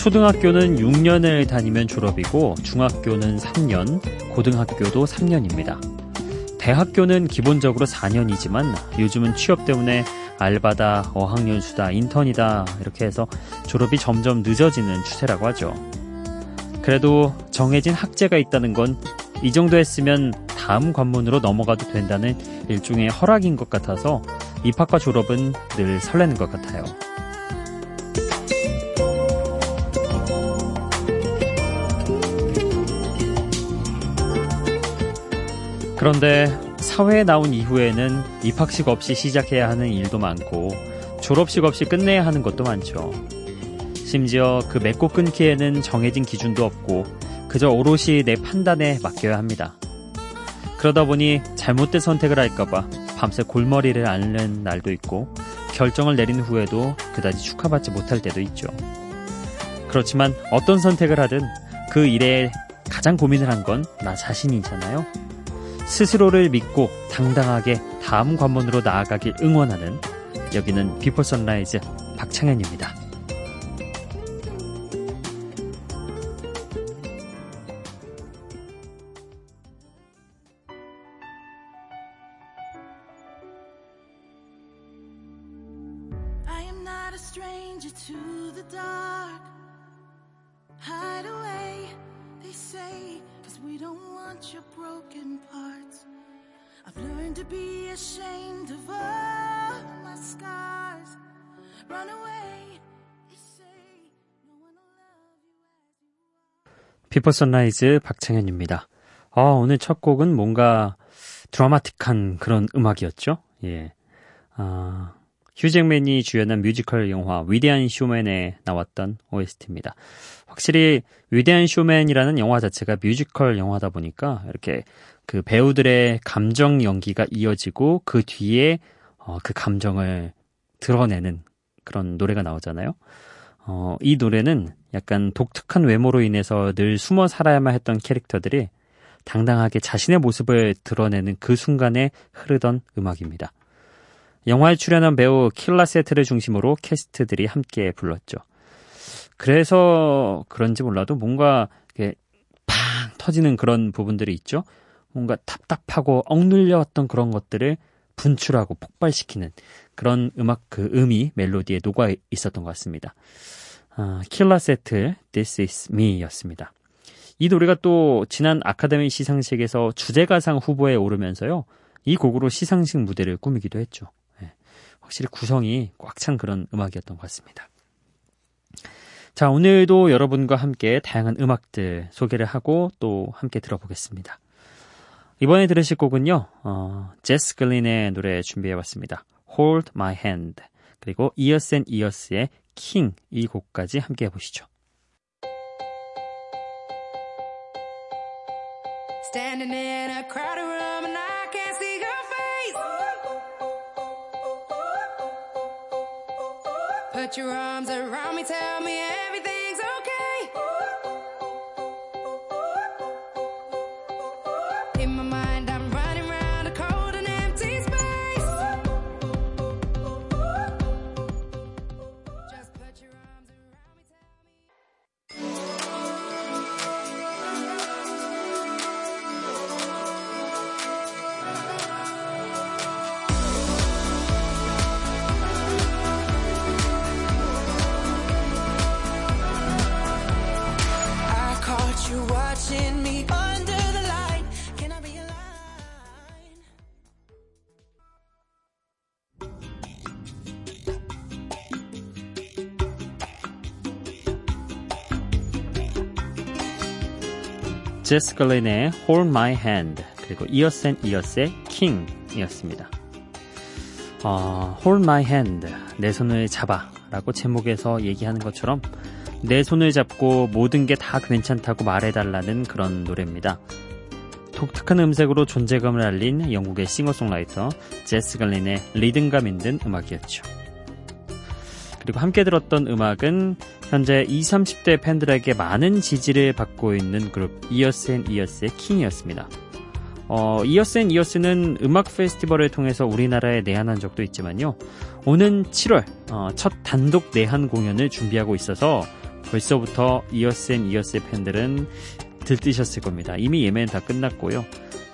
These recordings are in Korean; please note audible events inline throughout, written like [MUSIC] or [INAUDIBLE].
초등학교는 6년을 다니면 졸업이고 중학교는 3년, 고등학교도 3년입니다. 대학교는 기본적으로 4년이지만 요즘은 취업 때문에 알바다, 어학연수다, 인턴이다 이렇게 해서 졸업이 점점 늦어지는 추세라고 하죠. 그래도 정해진 학제가 있다는 건 이 정도 했으면 다음 관문으로 넘어가도 된다는 일종의 허락인 것 같아서 입학과 졸업은 늘 설레는 것 같아요. 그런데 사회에 나온 이후에는 입학식 없이 시작해야 하는 일도 많고 졸업식 없이 끝내야 하는 것도 많죠. 심지어 그 맺고 끊기에는 정해진 기준도 없고 그저 오롯이 내 판단에 맡겨야 합니다. 그러다 보니 잘못된 선택을 할까봐 밤새 골머리를 앓는 날도 있고 결정을 내린 후에도 그다지 축하받지 못할 때도 있죠. 그렇지만 어떤 선택을 하든 그 일에 가장 고민을 한 건 나 자신이잖아요. 스스로를 믿고 당당하게 다음 관문으로 나아가길 응원하는 여기는 비포 선라이즈 박창현입니다. 비포 선라이즈 박창현입니다. 아, 오늘 첫 곡은 뭔가 드라마틱한 그런 음악이었죠. 예. 아, 휴 잭맨이 주연한 뮤지컬 영화 위대한 쇼맨에 나왔던 OST입니다. 확실히 위대한 쇼맨이라는 영화 자체가 뮤지컬 영화다 보니까 이렇게 그 배우들의 감정 연기가 이어지고 그 뒤에 어, 그 감정을 드러내는 그런 노래가 나오잖아요. 어, 이 노래는 약간 독특한 외모로 인해서 늘 숨어 살아야만 했던 캐릭터들이 당당하게 자신의 모습을 드러내는 그 순간에 흐르던 음악입니다. 영화에 출연한 배우 킬라 세트를 중심으로 캐스트들이 함께 불렀죠. 그래서 그런지 몰라도 뭔가 팡 터지는 그런 부분들이 있죠. 뭔가 답답하고 억눌려왔던 그런 것들을 분출하고 폭발시키는 그런 음악 그 음이 멜로디에 녹아 있었던 것 같습니다. 아, 킬라 세트 This Is Me 였습니다. 이 노래가 또 지난 아카데미 시상식에서 주제가상 후보에 오르면서요. 이 곡으로 시상식 무대를 꾸미기도 했죠. 네, 확실히 구성이 꽉 찬 그런 음악이었던 것 같습니다. 자, 오늘도 여러분과 함께 다양한 음악들 소개를 하고 또 함께 들어보겠습니다. 이번에 들으실 곡은요, 어, 제스 글린의 노래 준비해봤습니다. Hold My Hand. 그리고 Years and Years의 King 이 곡까지 함께 해보시죠. Standing in a crowded room and I can't see your face. Put your arms around me, tell me everything's 제스 걸린의 Hold My Hand 그리고 and Years의 King이었습니다. 어, Hold My Hand 내 손을 잡아 라고 제목에서 얘기하는 것처럼 내 손을 잡고 모든 게 다 괜찮다고 말해달라는 그런 노래입니다. 독특한 음색으로 존재감을 알린 영국의 싱어송라이터 제스 걸린의 리듬감 있는 음악이었죠. 그리고 함께 들었던 음악은 현재 20, 30대 팬들에게 많은 지지를 받고 있는 그룹 이어스 앤 이어스의 킹이었습니다. 어, 이어스 앤 이어스는 음악 페스티벌을 통해서 우리나라에 내한한 적도 있지만요. 오는 7월 어, 첫 단독 내한 공연을 준비하고 있어서 벌써부터 이어스 앤 이어스의 팬들은 들뜨셨을 겁니다. 이미 예매는 다 끝났고요.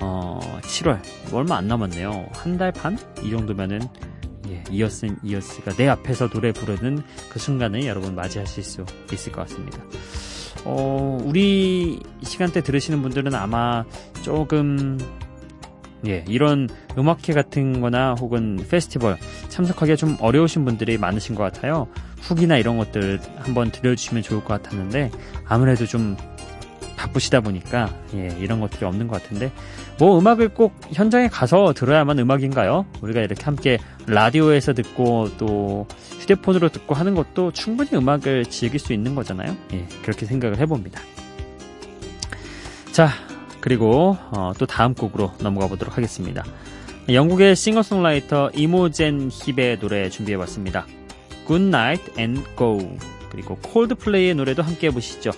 어, 7월 얼마 안 남았네요. 한 달 반? 이 정도면은 예, 이어스 앤 이어스가 내 앞에서 노래 부르는 그 순간을 여러분 맞이하실 수 있을 것 같습니다. 어, 우리 시간대 들으시는 분들은 아마 조금 예, 이런 음악회 같은 거나 혹은 페스티벌 참석하기가 좀 어려우신 분들이 많으신 것 같아요. 후기나 이런 것들 한번 들려주시면 좋을 것 같았는데 아무래도 좀 바쁘시다 보니까 예, 이런 것들이 없는 것 같은데 뭐 음악을 꼭 현장에 가서 들어야만 음악인가요? 우리가 이렇게 함께 라디오에서 듣고 또 휴대폰으로 듣고 하는 것도 충분히 음악을 즐길 수 있는 거잖아요. 예, 그렇게 생각을 해봅니다. 자, 그리고 어, 또 다음 곡으로 넘어가 보도록 하겠습니다. 영국의 싱어송라이터 이모젠 힙의 노래 준비해봤습니다. Good Night and Go 그리고 콜드플레이의 노래도 함께 해보시죠.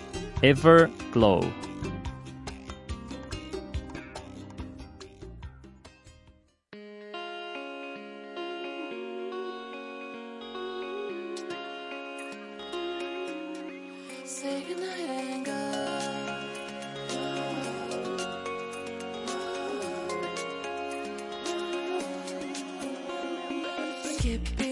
skip it.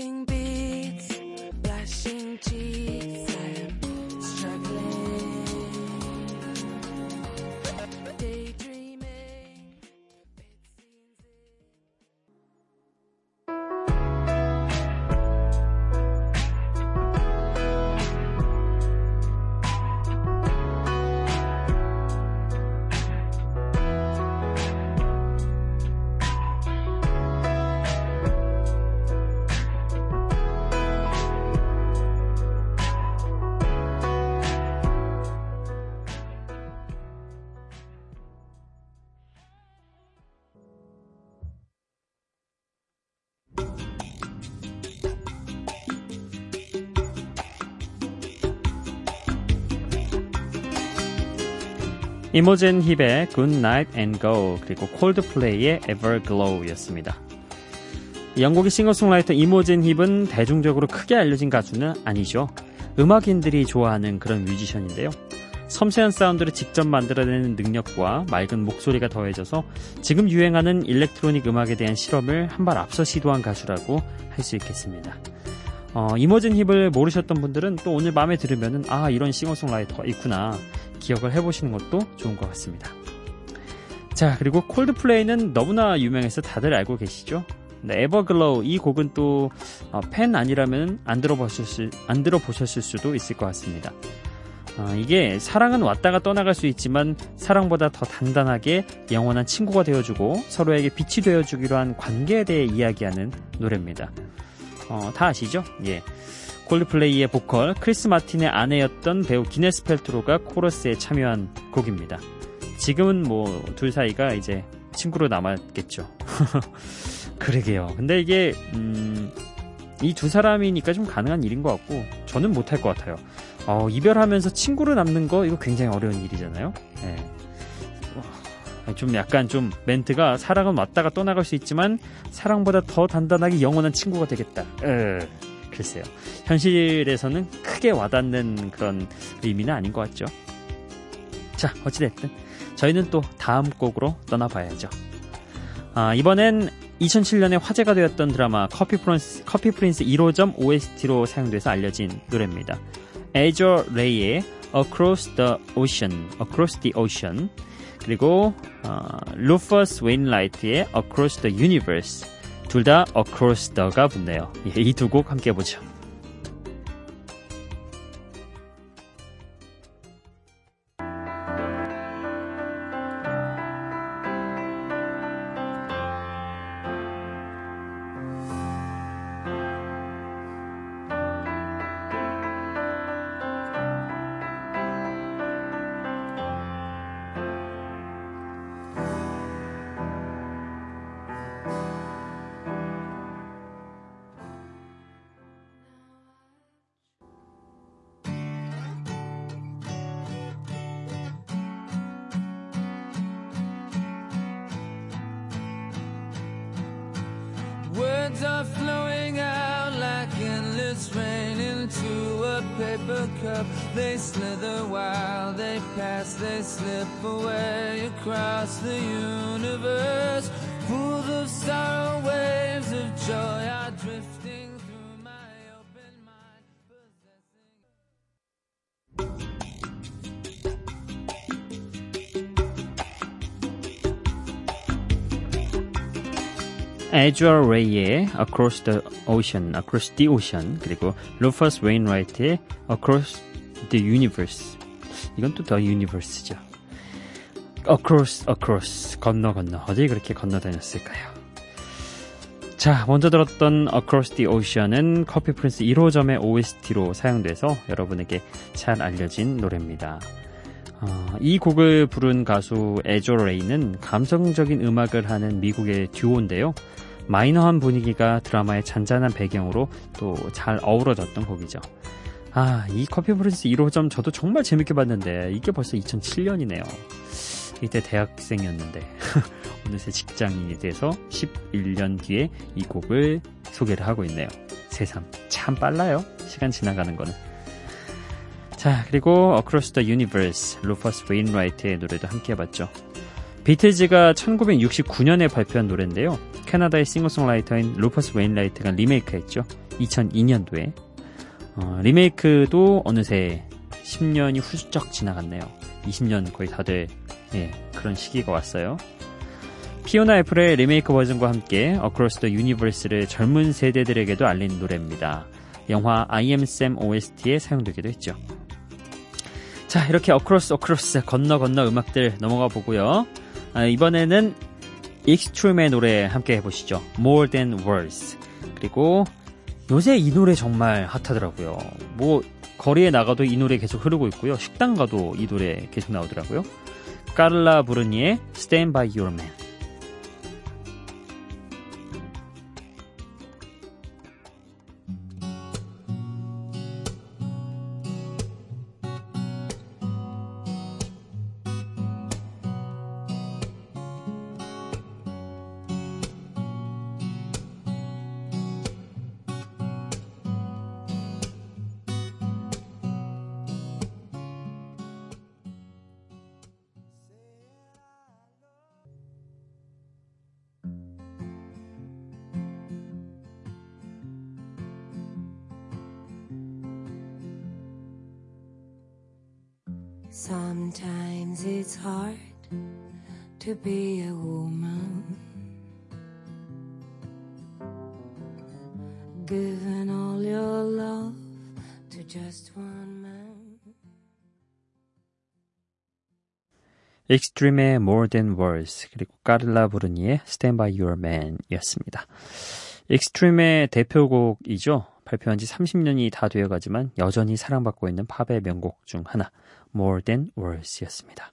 이모젠 힙의 Good Night and Go 그리고 콜드플레이의 Everglow였습니다. 영국의 싱어송라이터 이모젠 힙은 대중적으로 크게 알려진 가수는 아니죠. 음악인들이 좋아하는 그런 뮤지션인데요. 섬세한 사운드를 직접 만들어내는 능력과 맑은 목소리가 더해져서 지금 유행하는 일렉트로닉 음악에 대한 실험을 한 발 앞서 시도한 가수라고 할 수 있겠습니다. 어, 이모진 힙을 모르셨던 분들은 또 오늘 마음에 들으면은 아 이런 싱어송라이터가 있구나 기억을 해보시는 것도 좋은 것 같습니다. 자 그리고 콜드플레이는 너무나 유명해서 다들 알고 계시죠? 네, Everglow 이 곡은 또 팬 어, 아니라면 안 들어보셨을 안 들어보셨을 수도 있을 것 같습니다. 어, 이게 사랑은 왔다가 떠나갈 수 있지만 사랑보다 더 단단하게 영원한 친구가 되어주고 서로에게 빛이 되어주기로 한 관계에 대해 이야기하는 노래입니다. 어, 다 아시죠? 예. 콜드플레이의 보컬 크리스 마틴의 아내였던 배우 기네스 펠트로가 코러스에 참여한 곡입니다. 지금은 뭐 둘 사이가 이제 친구로 남았겠죠. [LAUGHS] 그러게요. 근데 이게 음, 이 두 사람이니까 좀 가능한 일인 것 같고 저는 못할 것 같아요. 어, 이별하면서 친구로 남는 거 이거 굉장히 어려운 일이잖아요. 예. 좀 약간 좀 멘트가 사랑은 왔다가 떠나갈 수 있지만 사랑보다 더 단단하게 영원한 친구가 되겠다. 에, 글쎄요. 현실에서는 크게 와닿는 그런 의미는 아닌 것 같죠. 자, 어찌됐든 저희는 또 다음 곡으로 떠나봐야죠. 아, 이번엔 2007년에 화제가 되었던 드라마 커피 프린스, 커피 프린스 1호점 OST로 사용돼서 알려진 노래입니다. 에저 레이의 Across the Ocean, Across the Ocean 그리고 어, 루퍼스 웨인라이트의 Across the Universe 둘 다 Across the가 붙네요. 예, 이두 곡 함께 보죠. Words are flowing out like endless rain into a paper cup. They slither while they pass, they slip away across the universe. full of sorrow, waves of joy Azure Ray의 Across the Ocean, Across the Ocean 그리고 루퍼스 웨인라이트의 Across the Universe 이건 또 The Universe죠. Across, Across 건너 건너 어디 그렇게 건너 다녔을까요? 자, 먼저 들었던 Across the Ocean은 커피 프린스 1호점의 OST로 사용돼서 여러분에게 잘 알려진 노래입니다. 어, 이 곡을 부른 가수 Azure Ray는 감성적인 음악을 하는 미국의 듀오인데요. 마이너한 분위기가 드라마의 잔잔한 배경으로 또 잘 어우러졌던 곡이죠. 아, 이 커피 프린스 1호점 저도 정말 재밌게 봤는데 이게 벌써 2007년이네요. 이때 대학생이었는데 [LAUGHS] 어느새 직장인이 돼서 11년 뒤에 이 곡을 소개를 하고 있네요. 세상 참 빨라요. 시간 지나가는 거는. 자, 그리고 Across the Universe, 루퍼스 웨인라이트의 노래도 함께 해봤죠. 비틀즈가 1969년에 발표한 노래인데요. 캐나다의 싱어송라이터인 루퍼스 웨인라이트가 리메이크했죠. 2002년도에. 어, 리메이크도 어느새 10년이 훌쩍 지나갔네요. 20년 거의 다들 예, 그런 시기가 왔어요. 피오나 애플의 리메이크 버전과 함께 Across the Universe를 젊은 세대들에게도 알린 노래입니다. 영화 I Am Sam OST에 사용되기도 했죠. 자, 이렇게 Across Across 건너 건너 음악들 넘어가 보고요. 아, 이번에는 익스트림의 노래 함께 해보시죠. More Than Words. 그리고 요새 이 노래 정말 핫하더라고요. 뭐 거리에 나가도 이 노래 계속 흐르고 있고요. 식당 가도 이 노래 계속 나오더라고요. 까를라 브루니의 Stand By Your Man. Sometimes it's hard to be a woman. Giving all your love to just one man. 익스트림의 More Than Words 그리고 까를라 브루니의 Stand By Your Man 이었습니다. 익스트림의 대표곡이죠. 발표한 지 30년이 다 되어가지만 여전히 사랑받고 있는 팝의 명곡 중 하나 More Than Words 였습니다.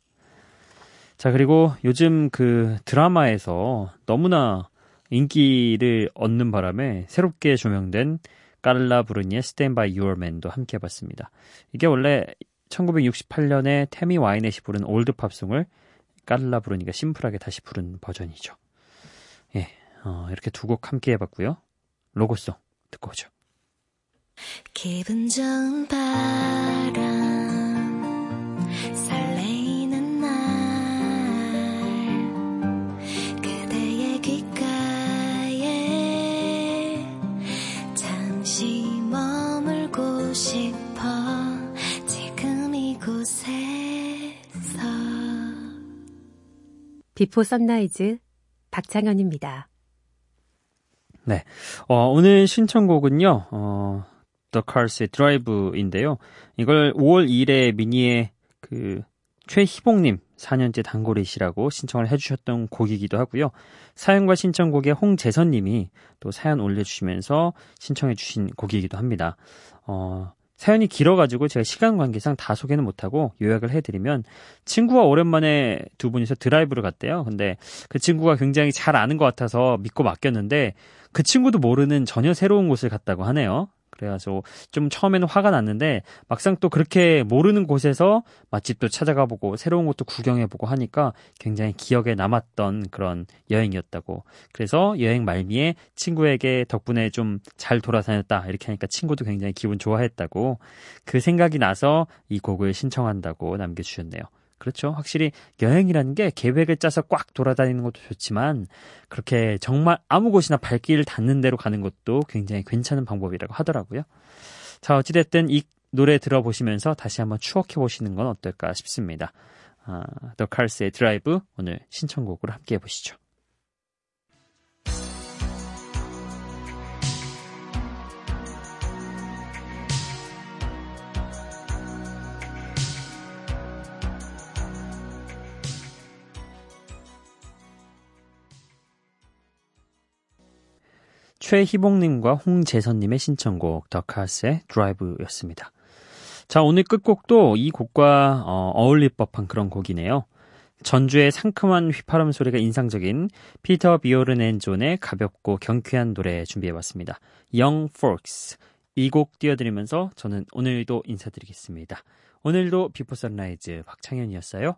자 그리고 요즘 그 드라마에서 너무나 인기를 얻는 바람에 새롭게 조명된 까를라 브루니의 Stand By Your Man도 함께 해봤습니다. 이게 원래 1968년에 태미 와이넷이 부른 올드 팝송을 까를라 브루니가 심플하게 다시 부른 버전이죠. 예, 어, 이렇게 두 곡 함께 해봤고요. 로고송 듣고 오죠. 기분 좋은 바람 설레이는 날 그대의 귓가에 잠시 머물고 싶어 지금 이곳에서 비포 선라이즈 박창현입니다. 네. 어, 오늘 신청곡은요, 어, The Cars의 드라이브인데요. 이걸 5월 2일에 미니의 그, 최희봉님, 4년째 단골이시라고 신청을 해주셨던 곡이기도 하고요. 사연과 신청곡의 홍재선님이 또 사연 올려주시면서 신청해주신 곡이기도 합니다. 어, 사연이 길어가지고 제가 시간 관계상 다 소개는 못하고 요약을 해드리면 친구가 오랜만에 두 분이서 드라이브를 갔대요. 근데 그 친구가 굉장히 잘 아는 것 같아서 믿고 맡겼는데 그 친구도 모르는 전혀 새로운 곳을 갔다고 하네요. 그래가지고 좀 처음에는 화가 났는데 막상 또 그렇게 모르는 곳에서 맛집도 찾아가 보고 새로운 곳도 구경해 보고 하니까 굉장히 기억에 남았던 그런 여행이었다고. 그래서 여행 말미에 친구에게 덕분에 좀 잘 돌아다녔다 이렇게 하니까 친구도 굉장히 기분 좋아했다고. 그 생각이 나서 이 곡을 신청한다고 남겨주셨네요. 그렇죠. 확실히 여행이라는 게 계획을 짜서 꽉 돌아다니는 것도 좋지만 그렇게 정말 아무 곳이나 발길을 닿는 대로 가는 것도 굉장히 괜찮은 방법이라고 하더라고요. 자, 어찌됐든 이 노래 들어보시면서 다시 한번 추억해 보시는 건 어떨까 싶습니다. 아, 더 칼스의 드라이브 오늘 신청곡으로 함께 해보시죠. 최희봉님과 홍재선님의 신청곡 더 카스의 Drive였습니다. 자 오늘 끝곡도 이 곡과 어울릴 법한 그런 곡이네요. 전주의 상큼한 휘파람 소리가 인상적인 피터 비오른 앤 존의 가볍고 경쾌한 노래 준비해봤습니다. Young Folks 이 곡 띄워드리면서 저는 오늘도 인사드리겠습니다. 오늘도 비포 선라이즈 박창현이었어요.